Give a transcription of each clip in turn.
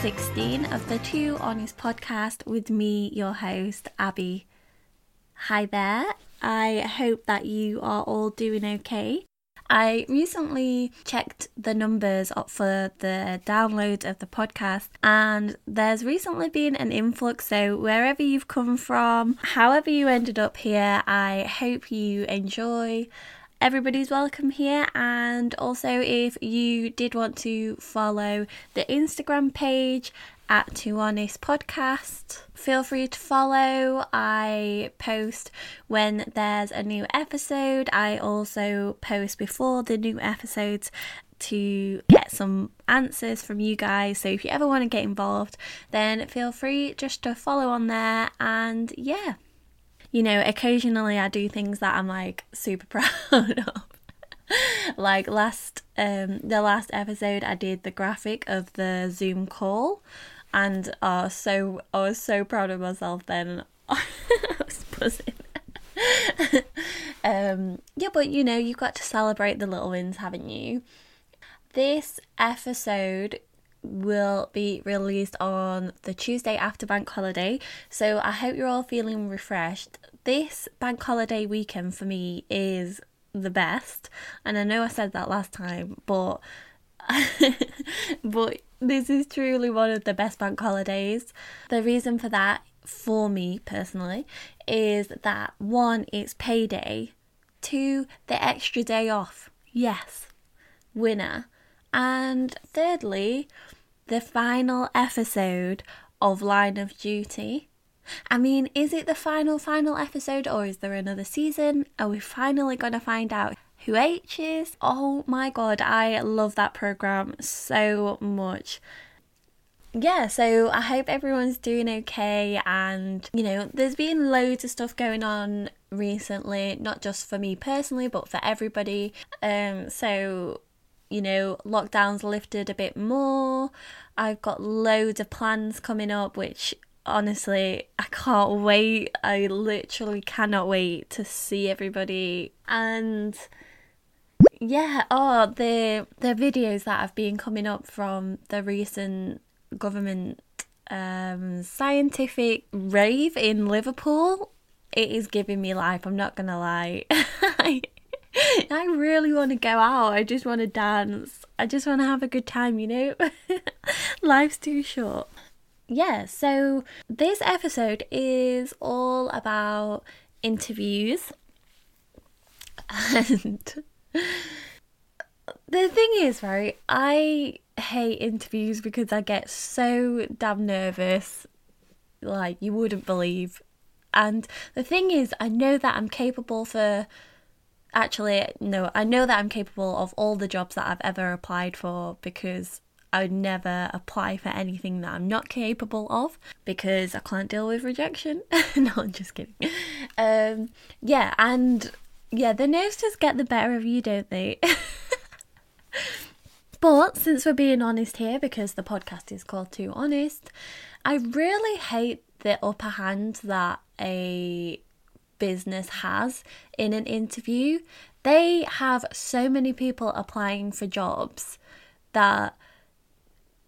16 of the Two Honest podcast with me, your host, Abby. Hi there. I hope that you are all doing okay. I recently checked the numbers up for the downloads of the podcast, and there's recently been an influx. So, wherever you've come from, however you ended up here, I hope you enjoy everybody's welcome here. And also, if you did want to follow the Instagram page at Two Honest Podcast, feel free to follow. I post when there's a new episode. I also post before the new episodes to get some answers from you guys. So if you ever want to get involved, then feel free just to follow on there. And yeah you know, occasionally I do things that I'm like super proud of. like last um the last episode I did the graphic of the Zoom call and uh so I was so proud of myself then. I was buzzing. um yeah, but you know, you've got to celebrate the little wins, haven't you? This episode will be released on the Tuesday after bank holiday. So I hope you're all feeling refreshed. This bank holiday weekend for me is the best. And I know I said that last time, but but this is truly one of the best bank holidays. The reason for that for me personally is that one it's payday, two the extra day off. Yes. Winner. And thirdly, the final episode of Line of Duty. I mean, is it the final, final episode or is there another season? Are we finally going to find out who H is? Oh my god, I love that program so much. Yeah, so I hope everyone's doing okay, and you know, there's been loads of stuff going on recently, not just for me personally, but for everybody. Um, so you know, lockdown's lifted a bit more. I've got loads of plans coming up, which honestly, I can't wait. I literally cannot wait to see everybody. And yeah, oh, the the videos that have been coming up from the recent government um, scientific rave in Liverpool, it is giving me life. I'm not gonna lie. I really want to go out. I just want to dance. I just want to have a good time, you know? Life's too short. Yeah, so this episode is all about interviews. And the thing is, right, I hate interviews because I get so damn nervous. Like, you wouldn't believe. And the thing is, I know that I'm capable for actually, no, I know that I'm capable of all the jobs that I've ever applied for because I would never apply for anything that I'm not capable of because I can't deal with rejection. no, I'm just kidding. Um, yeah, and yeah, the nerves just get the better of you, don't they? but since we're being honest here, because the podcast is called Too Honest, I really hate the upper hand that a business has in an interview. They have so many people applying for jobs that,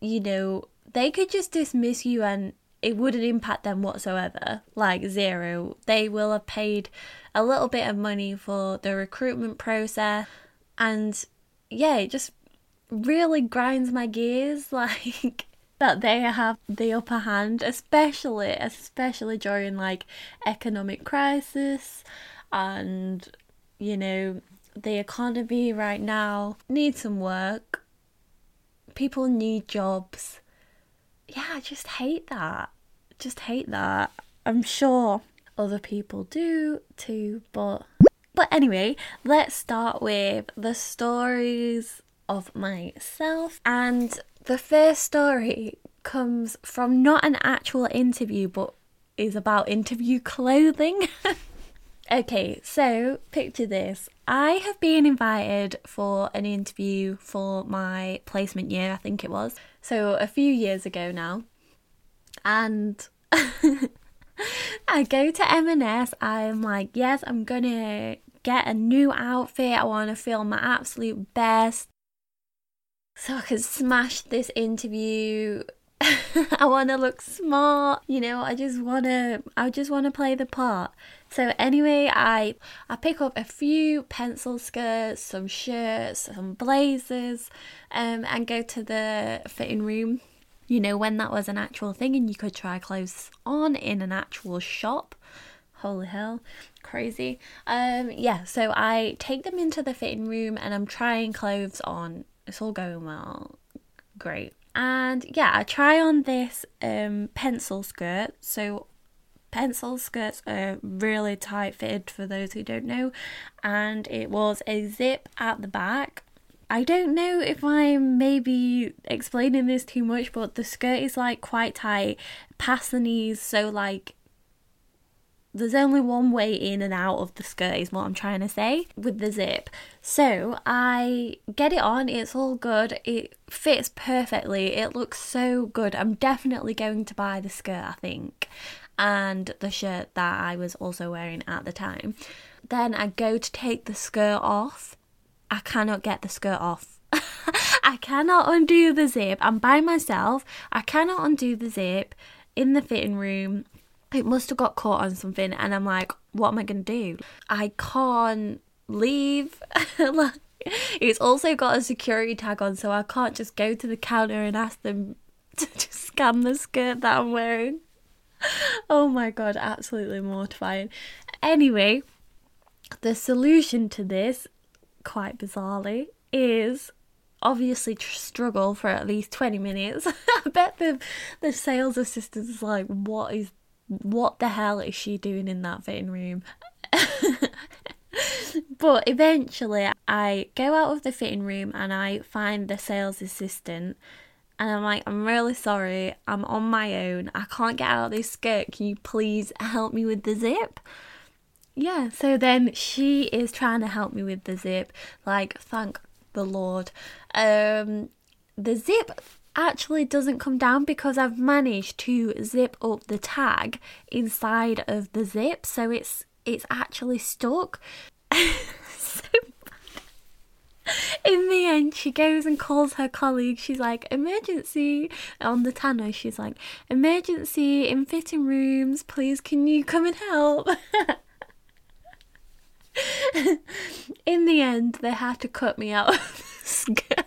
you know, they could just dismiss you and it wouldn't impact them whatsoever. Like zero. They will have paid a little bit of money for the recruitment process. And yeah, it just really grinds my gears. Like, that they have the upper hand, especially especially during like economic crisis and you know the economy right now needs some work. People need jobs. Yeah, I just hate that. Just hate that. I'm sure other people do too, but but anyway, let's start with the stories of myself and the first story comes from not an actual interview, but is about interview clothing. okay, so picture this. I have been invited for an interview for my placement year, I think it was. So a few years ago now. And I go to M&S, I'm like, yes, I'm gonna get a new outfit. I want to feel my absolute best so I can smash this interview. I want to look smart, you know, I just want to I just want to play the part. So anyway, I I pick up a few pencil skirts, some shirts, some blazers, um, and go to the fitting room. You know, when that was an actual thing and you could try clothes on in an actual shop. Holy hell, crazy. Um, yeah, so I take them into the fitting room and I'm trying clothes on. It's all going well. Great. And yeah, I try on this um, pencil skirt. So pencil skirts are really tight fitted for those who don't know, and it was a zip at the back. I don't know if I'm maybe explaining this too much, but the skirt is like quite tight past the knees, so like there's only one way in and out of the skirt is what I'm trying to say with the zip. So I get it on, it's all good, it fits perfectly, it looks so good. I'm definitely going to buy the skirt, I think, and the shirt that I was also wearing at the time. Then I go to take the skirt off. I cannot get the skirt off. I cannot undo the zip. I'm by myself. I cannot undo the zip in the fitting room it must have got caught on something and i'm like what am i going to do? I can't leave. Like it's also got a security tag on so i can't just go to the counter and ask them to just scan the skirt that i'm wearing. Oh my god absolutely mortifying. Anyway the solution to this quite bizarrely is obviously struggle for at least 20 minutes. I bet the the sales assistant is like what is what the hell is she doing in that fitting room? but eventually, I go out of the fitting room and I find the sales assistant. And I'm like, I'm really sorry. I'm on my own. I can't get out of this skirt. Can you please help me with the zip? Yeah, so then she is trying to help me with the zip. Like, thank the Lord. Um, the zip actually doesn't come down because I've managed to zip up the tag inside of the zip so it's it's actually stuck. in the end, she goes and calls her colleague. She's like, emergency on the tanner. She's like, emergency in fitting rooms. Please, can you come and help? in the end, they had to cut me out of the skirt.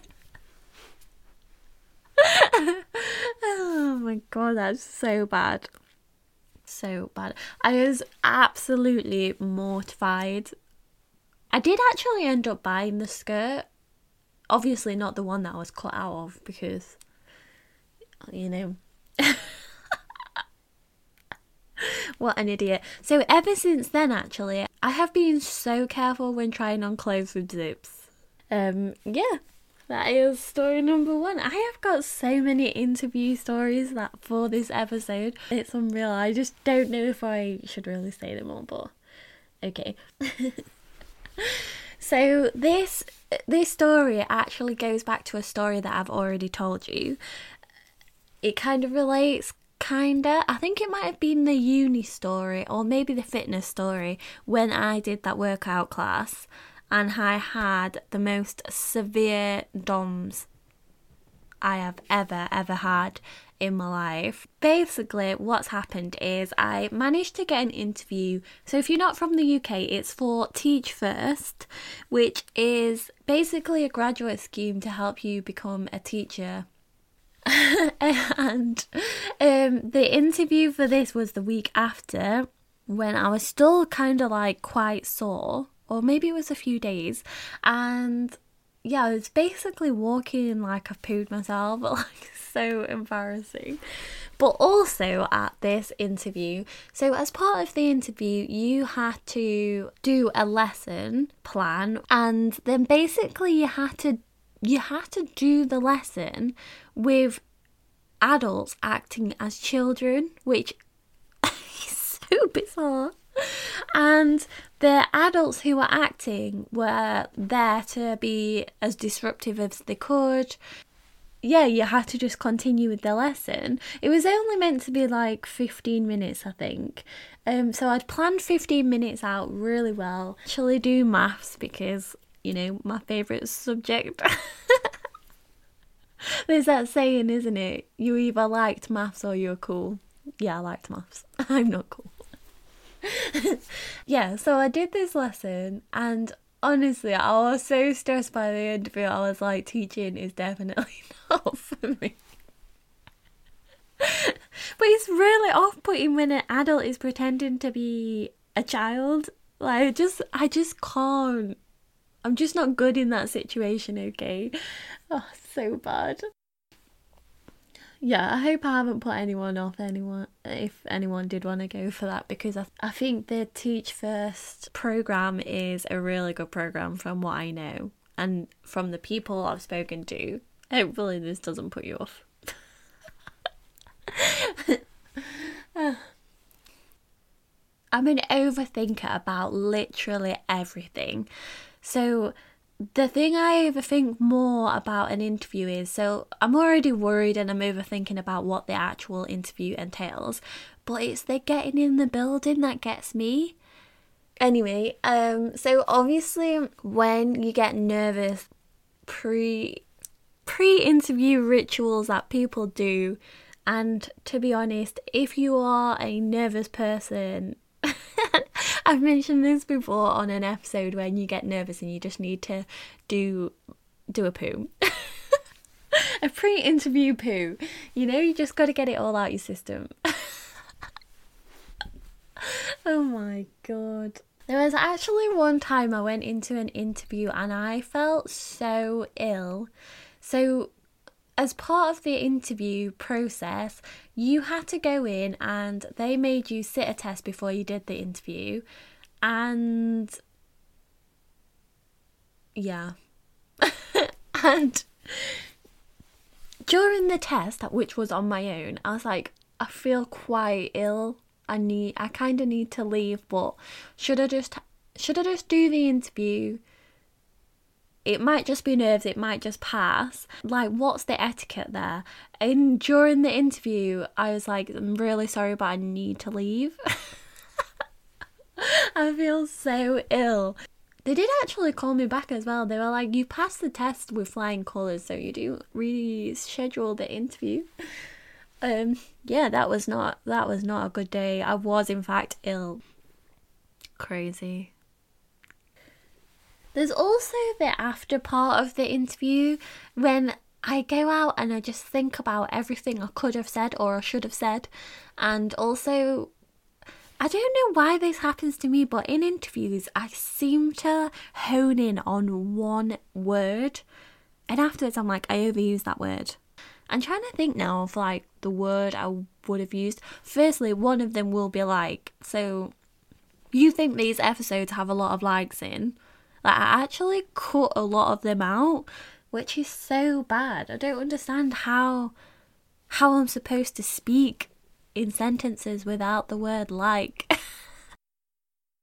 Oh my god, that's so bad. So bad. I was absolutely mortified. I did actually end up buying the skirt. Obviously, not the one that I was cut out of because, you know. what an idiot. So, ever since then, actually, I have been so careful when trying on clothes with zips. Um, yeah, that is story number one. I have got so many interview stories that for this episode. It's unreal. I just don't know if I should really say them all, but okay. so this this story actually goes back to a story that I've already told you. It kind of relates kinda. I think it might have been the uni story or maybe the fitness story when I did that workout class and I had the most severe DOMS I have ever, ever had in my life. Basically, what's happened is I managed to get an interview. So, if you're not from the UK, it's for Teach First, which is basically a graduate scheme to help you become a teacher. and um, the interview for this was the week after when I was still kind of like quite sore or maybe it was a few days, and yeah, I was basically walking like I've pooed myself, like so embarrassing. But also at this interview, so as part of the interview, you had to do a lesson plan, and then basically you had to you had to do the lesson with adults acting as children, which is so bizarre. And the adults who were acting were there to be as disruptive as they could. Yeah, you had to just continue with the lesson. It was only meant to be like 15 minutes, I think. Um, so I'd planned 15 minutes out really well. Actually, do maths because, you know, my favourite subject. There's that saying, isn't it? You either liked maths or you're cool. Yeah, I liked maths. I'm not cool. yeah, so I did this lesson and honestly, I was so stressed by the interview. I was like, teaching is definitely not for me. but it's really off putting when an adult is pretending to be a child. Like, just, I just can't. I'm just not good in that situation, okay? Oh, so bad. Yeah, I hope I haven't put anyone off anyone if anyone did want to go for that because I, I think the Teach First program is a really good program from what I know and from the people I've spoken to. Hopefully, this doesn't put you off. I'm an overthinker about literally everything. So the thing I overthink more about an interview is so I'm already worried and I'm overthinking about what the actual interview entails, but it's the getting in the building that gets me. Anyway, um, so obviously when you get nervous pre pre interview rituals that people do, and to be honest, if you are a nervous person I've mentioned this before on an episode when you get nervous and you just need to do do a poo. a pre-interview poo. You know, you just got to get it all out your system. oh my god. There was actually one time I went into an interview and I felt so ill. So as part of the interview process, you had to go in and they made you sit a test before you did the interview. And yeah. and during the test, which was on my own, I was like, I feel quite ill. I need I kind of need to leave, but should I just should I just do the interview? It might just be nerves, it might just pass. Like, what's the etiquette there? And during the interview, I was like, I'm really sorry, but I need to leave. I feel so ill. They did actually call me back as well. They were like, You passed the test with flying colours, so you do really schedule the interview. Um, yeah, that was not that was not a good day. I was in fact ill. Crazy. There's also the after part of the interview when I go out and I just think about everything I could have said or I should have said. And also, I don't know why this happens to me, but in interviews, I seem to hone in on one word. And afterwards, I'm like, I overuse that word. I'm trying to think now of like the word I would have used. Firstly, one of them will be like, so you think these episodes have a lot of likes in? Like I actually cut a lot of them out, which is so bad. I don't understand how how I'm supposed to speak in sentences without the word like.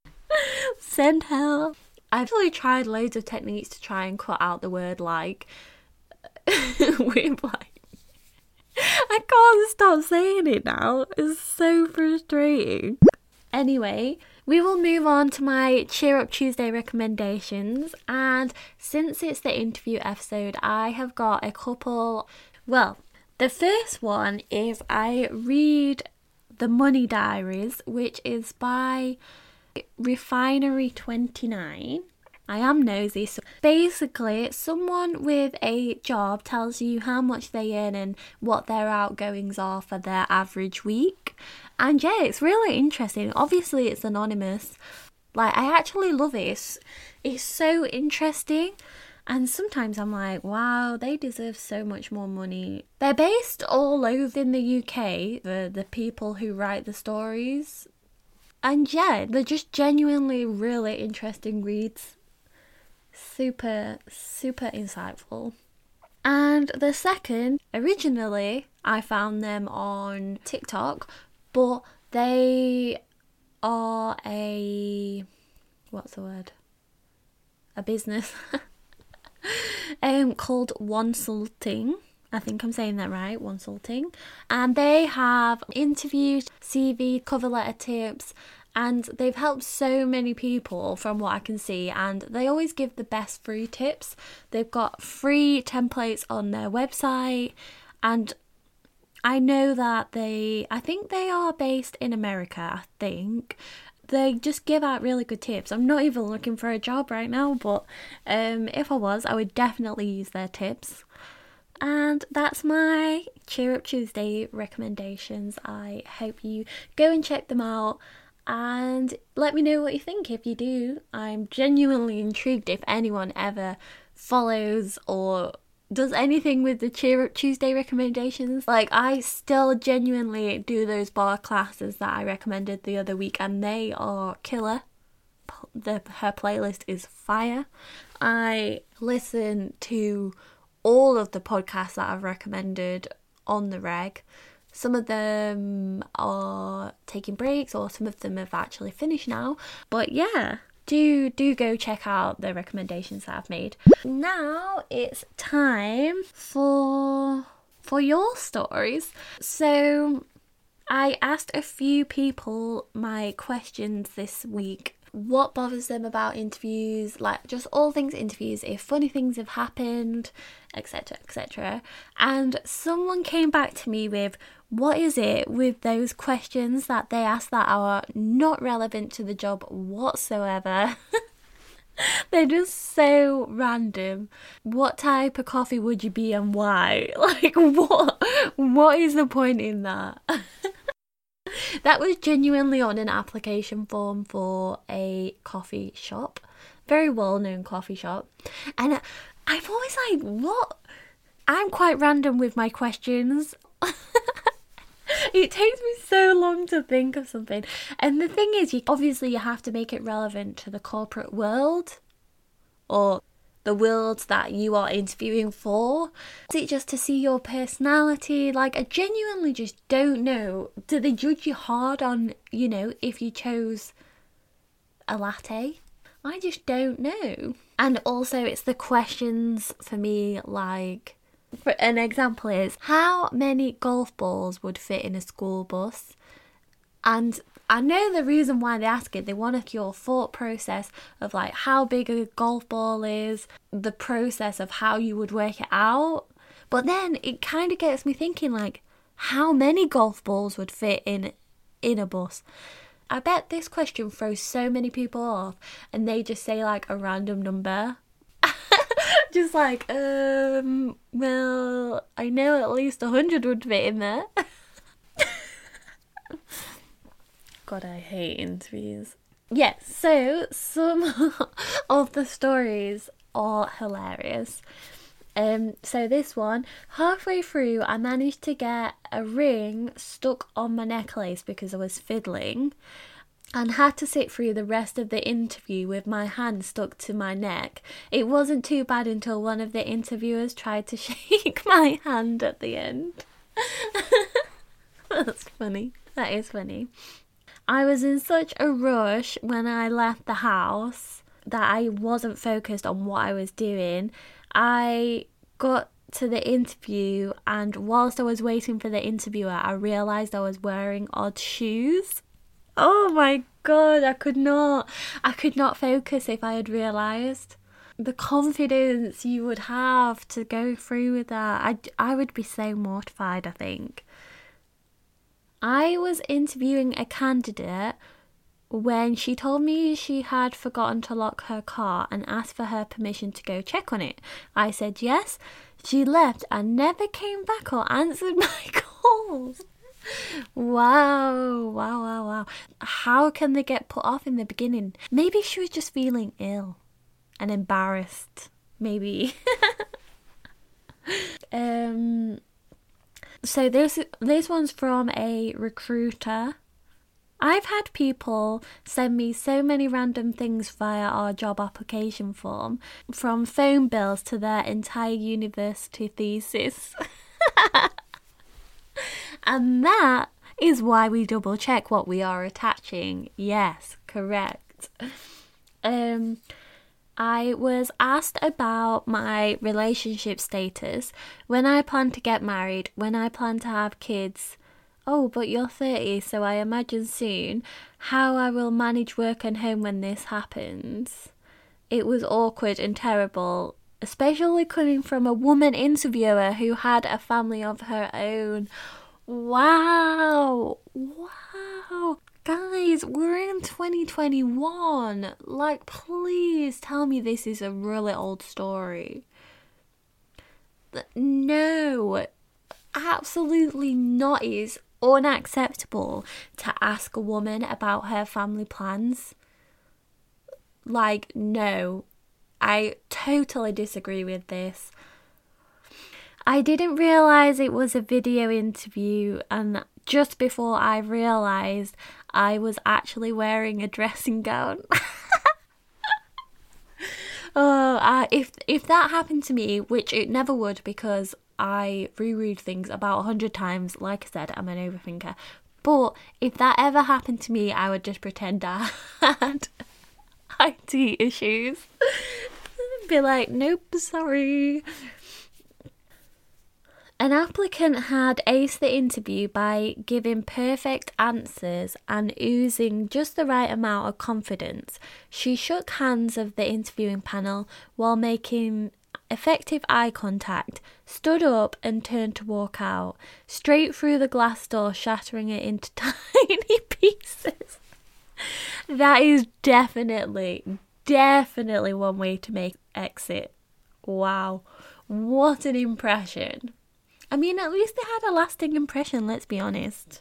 Send help. I've actually tried loads of techniques to try and cut out the word like. with like I can't stop saying it now. It's so frustrating. Anyway, we will move on to my Cheer Up Tuesday recommendations. And since it's the interview episode, I have got a couple. Well, the first one is I read The Money Diaries, which is by Refinery29. I am nosy. So basically, someone with a job tells you how much they earn and what their outgoings are for their average week. And yeah, it's really interesting. Obviously, it's anonymous. Like, I actually love it. It's, it's so interesting. And sometimes I'm like, wow, they deserve so much more money. They're based all over in the UK, the, the people who write the stories. And yeah, they're just genuinely really interesting reads. Super, super insightful. And the second, originally, I found them on TikTok, but they are a what's the word? A business um called Wonsulting. I think I'm saying that right, Wonsulting. And they have interviews, CV, cover letter tips, and they've helped so many people from what I can see and they always give the best free tips. They've got free templates on their website and I know that they I think they are based in America, I think. They just give out really good tips. I'm not even looking for a job right now, but um, if I was, I would definitely use their tips. And that's my Cheer Up Tuesday recommendations. I hope you go and check them out and let me know what you think if you do. I'm genuinely intrigued if anyone ever follows or does anything with the Cheer Up Tuesday recommendations. Like, I still genuinely do those barre classes that I recommended the other week, and they are killer. The, her playlist is fire. I listen to all of the podcasts that I've recommended on the reg. Some of them are taking breaks, or some of them have actually finished now. But yeah, do do go check out the recommendations that I've made. Now it's time for for your stories. So I asked a few people my questions this week what bothers them about interviews, like just all things interviews, if funny things have happened, etc. etc. And someone came back to me with what is it with those questions that they ask that are not relevant to the job whatsoever? They're just so random. What type of coffee would you be and why? Like what what is the point in that? that was genuinely on an application form for a coffee shop, very well known coffee shop. And I'm always like, what? I'm quite random with my questions. it takes me so long to think of something. And the thing is, you obviously you have to make it relevant to the corporate world or the world that you are interviewing for? Is it just to see your personality? Like, I genuinely just don't know. Do they judge you hard on, you know, if you chose a latte? I just don't know. And also, it's the questions for me like, for an example is how many golf balls would fit in a school bus? And I know the reason why they ask it. They want to your thought process of like how big a golf ball is, the process of how you would work it out. But then it kind of gets me thinking like how many golf balls would fit in in a bus. I bet this question throws so many people off and they just say like a random number. just like, um, well, I know at least a hundred would fit in there. God, I hate interviews. Yes, so some of the stories are hilarious. Um, so this one, halfway through, I managed to get a ring stuck on my necklace because I was fiddling, and had to sit through the rest of the interview with my hand stuck to my neck. It wasn't too bad until one of the interviewers tried to shake my hand at the end. That's funny. That is funny. I was in such a rush when I left the house that I wasn't focused on what I was doing. I got to the interview, and whilst I was waiting for the interviewer, I realised I was wearing odd shoes. Oh my god, I could not, I could not focus if I had realised. The confidence you would have to go through with that, I, I would be so mortified, I think. I was interviewing a candidate when she told me she had forgotten to lock her car and asked for her permission to go check on it. I said yes. She left and never came back or answered my calls. Wow, wow, wow, wow. How can they get put off in the beginning? Maybe she was just feeling ill and embarrassed. Maybe. um so this this one's from a recruiter. I've had people send me so many random things via our job application form, from phone bills to their entire university thesis. and that is why we double check what we are attaching. Yes, correct. Um I was asked about my relationship status, when I plan to get married, when I plan to have kids, Oh, but you're 30, so I imagine soon how I will manage work and home when this happens. It was awkward and terrible, especially coming from a woman interviewer who had a family of her own. Wow! Wow! Guys, we're in 2021. Like, please tell me this is a really old story. No, absolutely not. It is unacceptable to ask a woman about her family plans. Like, no, I totally disagree with this. I didn't realise it was a video interview, and just before I realised, I was actually wearing a dressing gown. oh, uh, if if that happened to me, which it never would because I reread things about a hundred times. Like I said, I'm an overthinker. But if that ever happened to me, I would just pretend I had IT issues. Be like, nope, sorry. An applicant had aced the interview by giving perfect answers and oozing just the right amount of confidence. She shook hands of the interviewing panel while making effective eye contact, stood up and turned to walk out, straight through the glass door, shattering it into tiny pieces. That is definitely, definitely one way to make exit. Wow, what an impression! I mean, at least they had a lasting impression, let's be honest.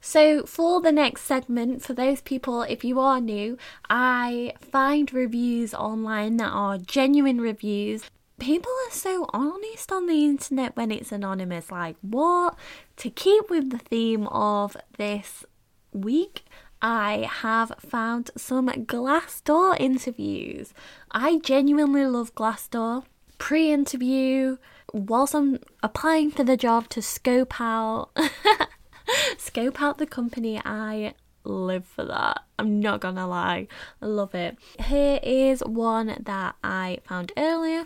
So, for the next segment, for those people, if you are new, I find reviews online that are genuine reviews. People are so honest on the internet when it's anonymous. Like, what? To keep with the theme of this week, I have found some Glassdoor interviews. I genuinely love Glassdoor. Pre interview, whilst I'm applying for the job to scope out scope out the company, I live for that. I'm not gonna lie. I love it. Here is one that I found earlier.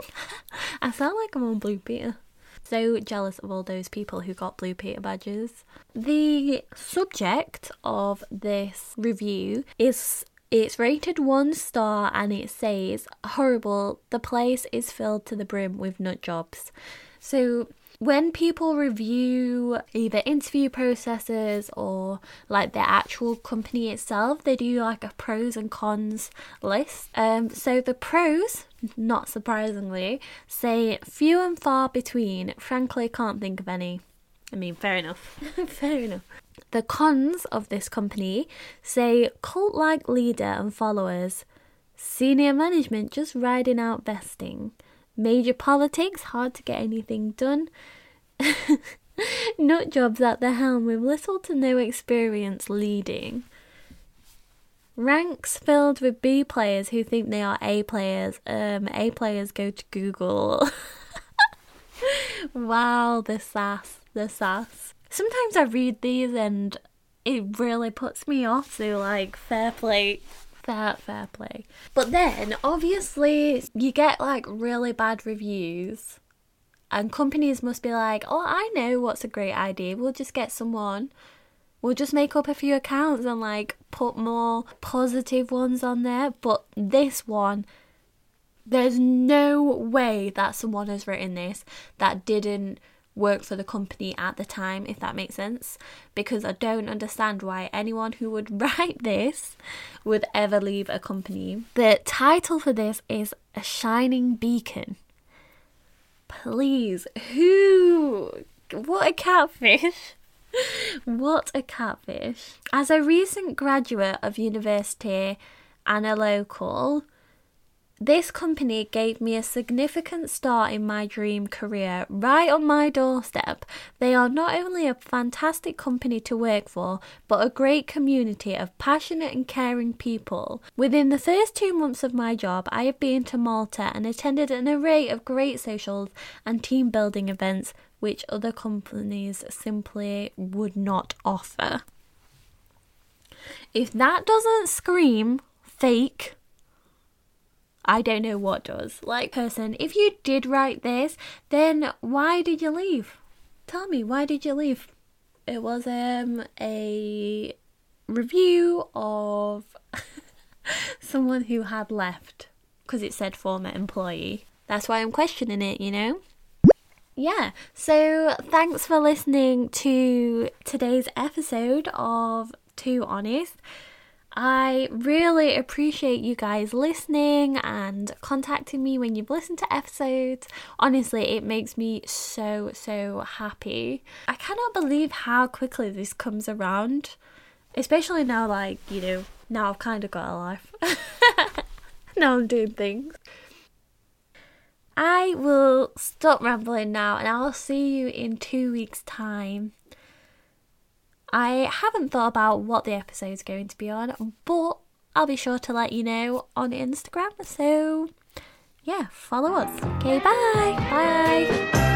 I sound like I'm on Blue Peter. So jealous of all those people who got Blue Peter badges. The subject of this review is it's rated one star and it says, horrible, the place is filled to the brim with nut jobs. So when people review either interview processes or like the actual company itself, they do like a pros and cons list. Um, so the pros, not surprisingly, say few and far between. Frankly, can't think of any. I mean, fair enough. fair enough. The cons of this company say cult like leader and followers, senior management just riding out vesting, major politics, hard to get anything done, nut jobs at the helm with little to no experience leading. Ranks filled with B players who think they are A players. Um, A players go to Google. wow, the sass, the sass sometimes I read these and it really puts me off. So, like, fair play, fair, fair play. But then, obviously, you get like really bad reviews, and companies must be like, oh, I know what's a great idea. We'll just get someone. We'll just make up a few accounts and like put more positive ones on there. But this one, there's no way that someone has written this that didn't work for the company at the time, if that makes sense, because I don't understand why anyone who would write this would ever leave a company. The title for this is A Shining Beacon. Please, who? What a catfish! what a catfish. As a recent graduate of university and a local, this company gave me a significant start in my dream career right on my doorstep. They are not only a fantastic company to work for, but a great community of passionate and caring people. Within the first two months of my job, I have been to Malta and attended an array of great socials and team building events which other companies simply would not offer. If that doesn't scream fake, I don't know what does. Like, person, if you did write this, then why did you leave? tell me why did you leave? It was um a review of someone who had left because it said former employee. That's why I'm questioning it, you know? Yeah, so thanks for listening to today's episode of Too Honest. I really appreciate you guys listening and contacting me when you've listened to episodes. Honestly, it makes me so, so happy. I cannot believe how quickly this comes around, especially now, like, you know, now I've kind of got a life. now I'm doing things. I will stop rambling now and I'll see you in two weeks' time. I haven't thought about what the episode's going to be on, but I'll be sure to let you know on Instagram. So, yeah, follow us. Okay, bye. Bye.